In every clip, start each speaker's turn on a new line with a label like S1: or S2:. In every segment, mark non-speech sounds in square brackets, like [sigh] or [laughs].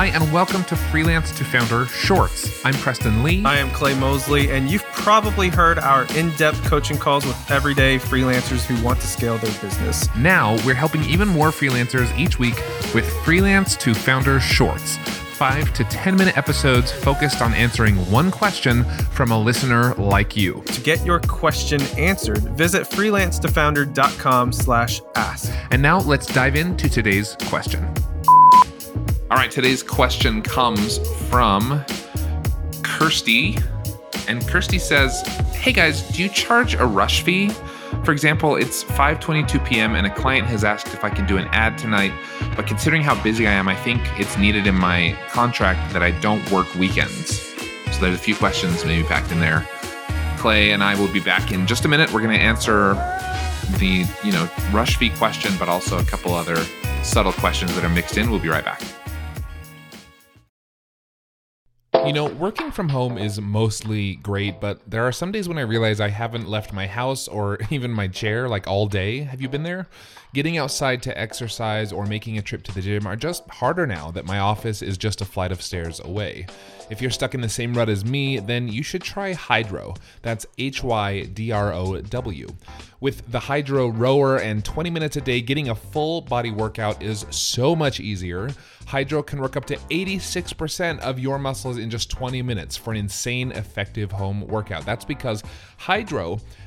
S1: Hi, and welcome to Freelance to Founder Shorts. I'm Preston Lee.
S2: I am Clay Mosley, and you've probably heard our in depth coaching calls with everyday freelancers who want to scale their business.
S1: Now, we're helping even more freelancers each week with Freelance to Founder Shorts five to 10 minute episodes focused on answering one question from a listener like you.
S2: To get your question answered, visit freelancetofounder.com slash ask.
S1: And now let's dive into today's question. All right, today's question comes from Kirsty. And Kirsty says, Hey guys, do you charge a rush fee? For example, it's 5:22 p.m. and a client has asked if I can do an ad tonight, but considering how busy I am, I think it's needed in my contract that I don't work weekends. So there's a few questions maybe packed in there. Clay and I will be back in just a minute. We're going to answer the, you know, rush fee question, but also a couple other subtle questions that are mixed in. We'll be right back. You know, working from home is mostly great, but there are some days when I realize I haven't left my house or [laughs] even my chair like all day. Have you been there? Getting outside to exercise or making a trip to the gym are just harder now that my office is just a flight of stairs away. If you're stuck in the same rut as me, then you should try Hydrow. That's H Y D R O W. With the Hydrow rower and 20 minutes a day, getting a full body workout is so much easier. Hydrow can work up to 86% of your muscles in just 20 minutes for an insane effective home workout. That's because Hydrow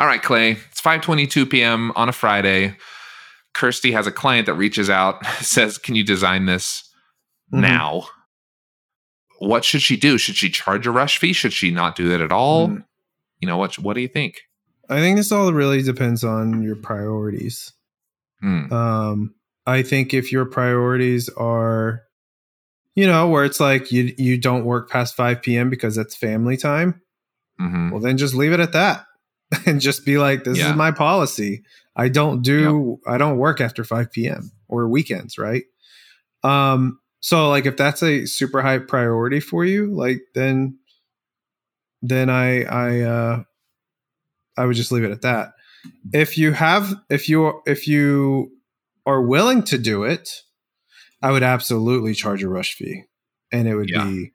S1: All right, Clay. It's 5:22 p.m. on a Friday. Kirsty has a client that reaches out, [laughs] says, "Can you design this mm-hmm. now?" What should she do? Should she charge a rush fee? Should she not do that at all? Mm. You know what? What do you think?
S2: I think this all really depends on your priorities. Mm. Um, I think if your priorities are, you know, where it's like you you don't work past 5 p.m. because that's family time, mm-hmm. well, then just leave it at that. [laughs] and just be like, this yeah. is my policy. I don't do, yep. I don't work after 5 p.m. or weekends, right? Um, so like if that's a super high priority for you, like then, then I, I, uh, I would just leave it at that. If you have, if you, if you are willing to do it, I would absolutely charge a rush fee and it would yeah. be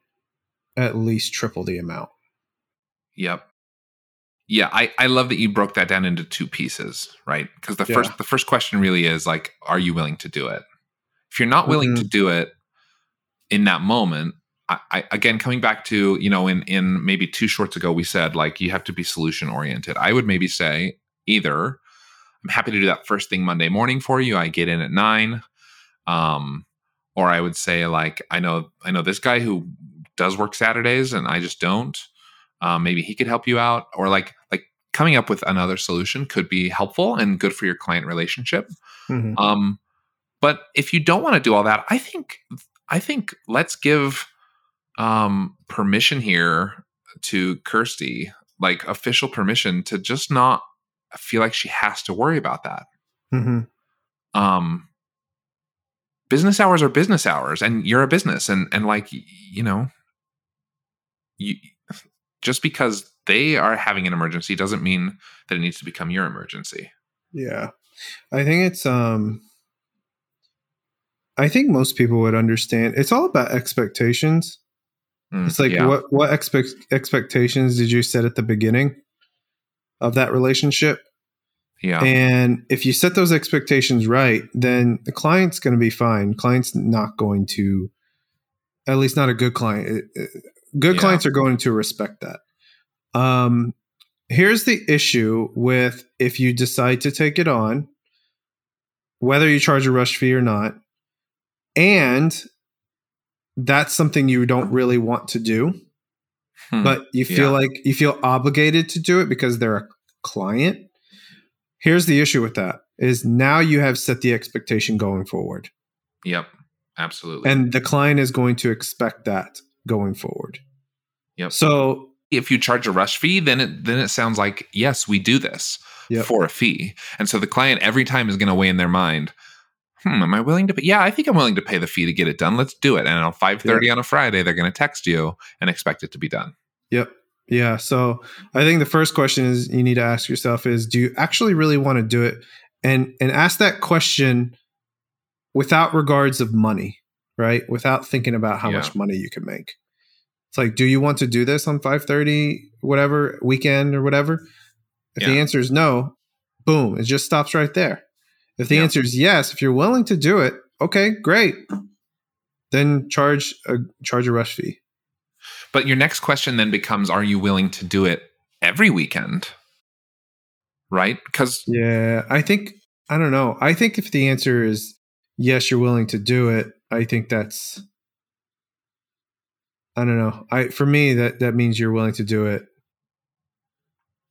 S2: at least triple the amount.
S1: Yep yeah i i love that you broke that down into two pieces right? Because the yeah. first the first question really is like are you willing to do it? If you're not willing mm-hmm. to do it in that moment I, I, again coming back to you know in in maybe two shorts ago we said like you have to be solution oriented. I would maybe say either i'm happy to do that first thing monday morning for you. I get in at nine um or i would say like i know i know this guy who does work saturdays and i just don't um, maybe he could help you out or like like coming up with another solution could be helpful and good for your client relationship mm-hmm. um, but if you don't want to do all that i think I think let's give um, permission here to Kirsty, like official permission to just not feel like she has to worry about that.
S2: Mm-hmm.
S1: Um, business hours are business hours, and you're a business, and and like you know, you just because they are having an emergency doesn't mean that it needs to become your emergency.
S2: Yeah. I think it's um I think most people would understand. It's all about expectations. Mm, it's like yeah. what what expect expectations did you set at the beginning of that relationship?
S1: Yeah.
S2: And if you set those expectations right, then the client's going to be fine. Client's not going to at least not a good client. Good yeah. clients are going to respect that. Um here's the issue with if you decide to take it on, whether you charge a rush fee or not, and that's something you don't really want to do, hmm. but you feel yeah. like you feel obligated to do it because they're a client. Here's the issue with that is now you have set the expectation going forward.
S1: Yep. Absolutely.
S2: And the client is going to expect that going forward.
S1: Yep.
S2: So
S1: if you charge a rush fee, then it then it sounds like yes, we do this yep. for a fee. And so the client every time is going to weigh in their mind, hmm, am I willing to pay? Yeah, I think I'm willing to pay the fee to get it done. Let's do it. And at 5:30 yep. on a Friday, they're going to text you and expect it to be done.
S2: Yep. Yeah. So I think the first question is you need to ask yourself is do you actually really want to do it? And and ask that question without regards of money, right? Without thinking about how yeah. much money you can make. It's like, do you want to do this on 5:30 whatever weekend or whatever? If yeah. the answer is no, boom, it just stops right there. If the yeah. answer is yes, if you're willing to do it, okay, great. Then charge a charge a rush fee.
S1: But your next question then becomes are you willing to do it every weekend? Right? Cuz
S2: Yeah, I think I don't know. I think if the answer is yes, you're willing to do it, I think that's I don't know. I for me that that means you're willing to do it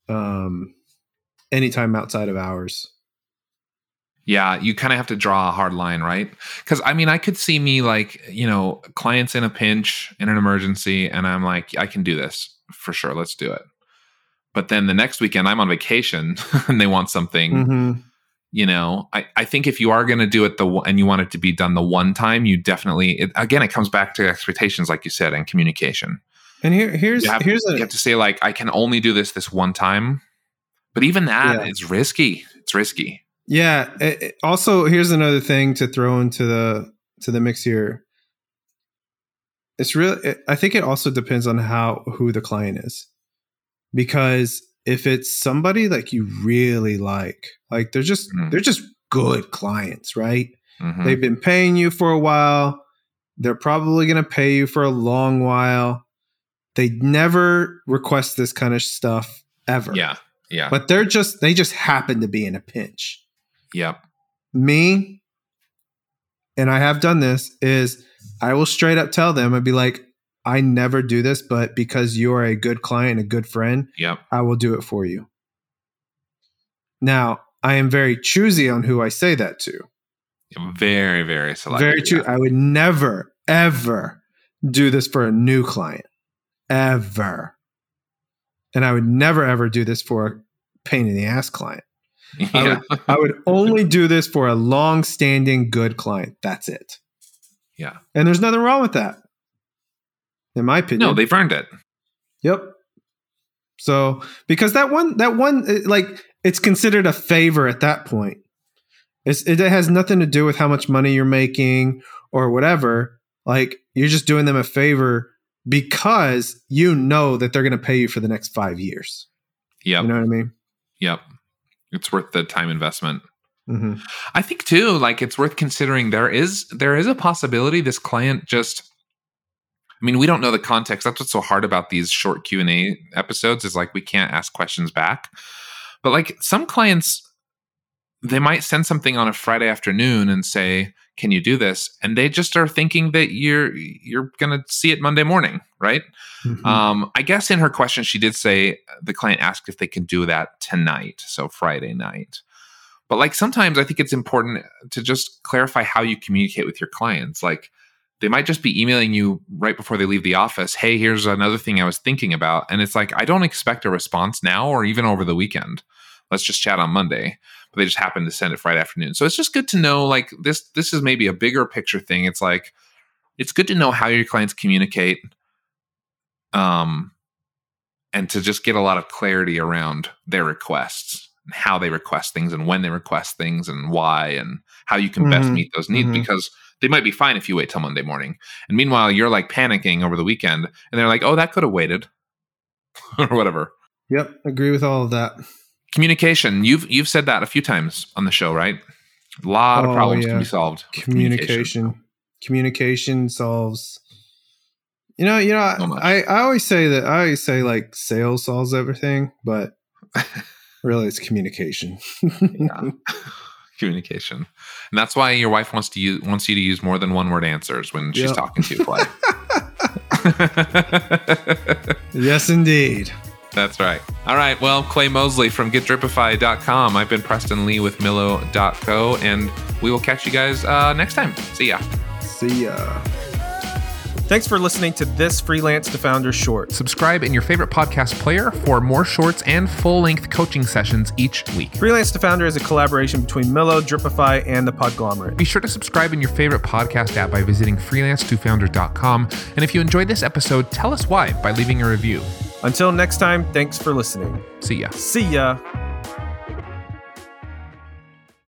S2: um anytime outside of hours.
S1: Yeah, you kind of have to draw a hard line, right? Because I mean, I could see me like, you know, clients in a pinch, in an emergency, and I'm like, I can do this for sure. Let's do it. But then the next weekend, I'm on vacation [laughs] and they want something. Mm-hmm. You know, I, I think if you are going to do it the and you want it to be done the one time, you definitely it, again it comes back to expectations, like you said, and communication.
S2: And here, here's
S1: you have,
S2: here's
S1: a, you have to say like I can only do this this one time, but even that yeah. is risky. It's risky.
S2: Yeah. It, also, here's another thing to throw into the to the mix here. It's really. I think it also depends on how who the client is, because if it's somebody like you really like, like they're just mm-hmm. they're just good clients, right? Mm-hmm. They've been paying you for a while. They're probably going to pay you for a long while. They never request this kind of stuff ever.
S1: Yeah. Yeah.
S2: But they're just they just happen to be in a pinch.
S1: Yep.
S2: Me, and I have done this, is I will straight up tell them and be like, I never do this, but because you are a good client, a good friend,
S1: yep.
S2: I will do it for you. Now, I am very choosy on who I say that to.
S1: Very, very selective.
S2: Very true. I would never, ever do this for a new client. Ever. And I would never, ever do this for a pain in the ass client. Yeah. [laughs] I, would, I would only do this for a long standing good client. That's it.
S1: Yeah.
S2: And there's nothing wrong with that. In my opinion.
S1: No, they've earned it.
S2: Yep. So because that one that one like it's considered a favor at that point. It's, it has nothing to do with how much money you're making or whatever. Like you're just doing them a favor because you know that they're going to pay you for the next five years.
S1: Yeah,
S2: you know what I mean.
S1: Yep it's worth the time investment. Mm-hmm. I think too, like it's worth considering. There is there is a possibility this client just. I mean, we don't know the context. That's what's so hard about these short Q and A episodes is like we can't ask questions back. But like some clients, they might send something on a Friday afternoon and say, "Can you do this?" And they just are thinking that you're you're going to see it Monday morning, right? Mm-hmm. Um, I guess in her question, she did say the client asked if they can do that tonight, so Friday night. But like sometimes I think it's important to just clarify how you communicate with your clients. Like, they might just be emailing you right before they leave the office hey here's another thing i was thinking about. And it's like i don't expect a response now or even over the weekend. Let's just chat on monday. But they just happen to send it friday afternoon. So it's just good to know like this this is maybe a bigger picture thing. It's like it's good to know how your clients communicate um and to just get a lot of clarity around their requests and how they request things and when they request things and why and how you can mm-hmm. best meet those needs mm-hmm. because they might be fine if you wait till Monday morning. And meanwhile, you're like panicking over the weekend and they're like, oh, that could have waited [laughs] or whatever.
S2: Yep. Agree with all of that.
S1: Communication. You've you've said that a few times on the show, right? A lot oh, of problems yeah. can be solved.
S2: Communication. communication. Communication solves you know, you know, I, I always say that I always say like sales solves everything, but [laughs] really it's communication. [laughs]
S1: communication. And that's why your wife wants to use wants you to use more than one word answers when she's yep. talking to you, Clay. [laughs] [laughs]
S2: yes indeed.
S1: That's right. All right. Well, Clay Mosley from GetDripify.com. I've been Preston Lee with Millo.co, and we will catch you guys uh, next time. See ya.
S2: See ya.
S3: Thanks for listening to this Freelance to Founder short.
S4: Subscribe in your favorite podcast player for more shorts and full length coaching sessions each week.
S3: Freelance to Founder is a collaboration between Millo, Dripify, and the Podglomerate.
S4: Be sure to subscribe in your favorite podcast app by visiting freelance2founder.com. And if you enjoyed this episode, tell us why by leaving a review.
S3: Until next time, thanks for listening.
S4: See ya.
S3: See ya.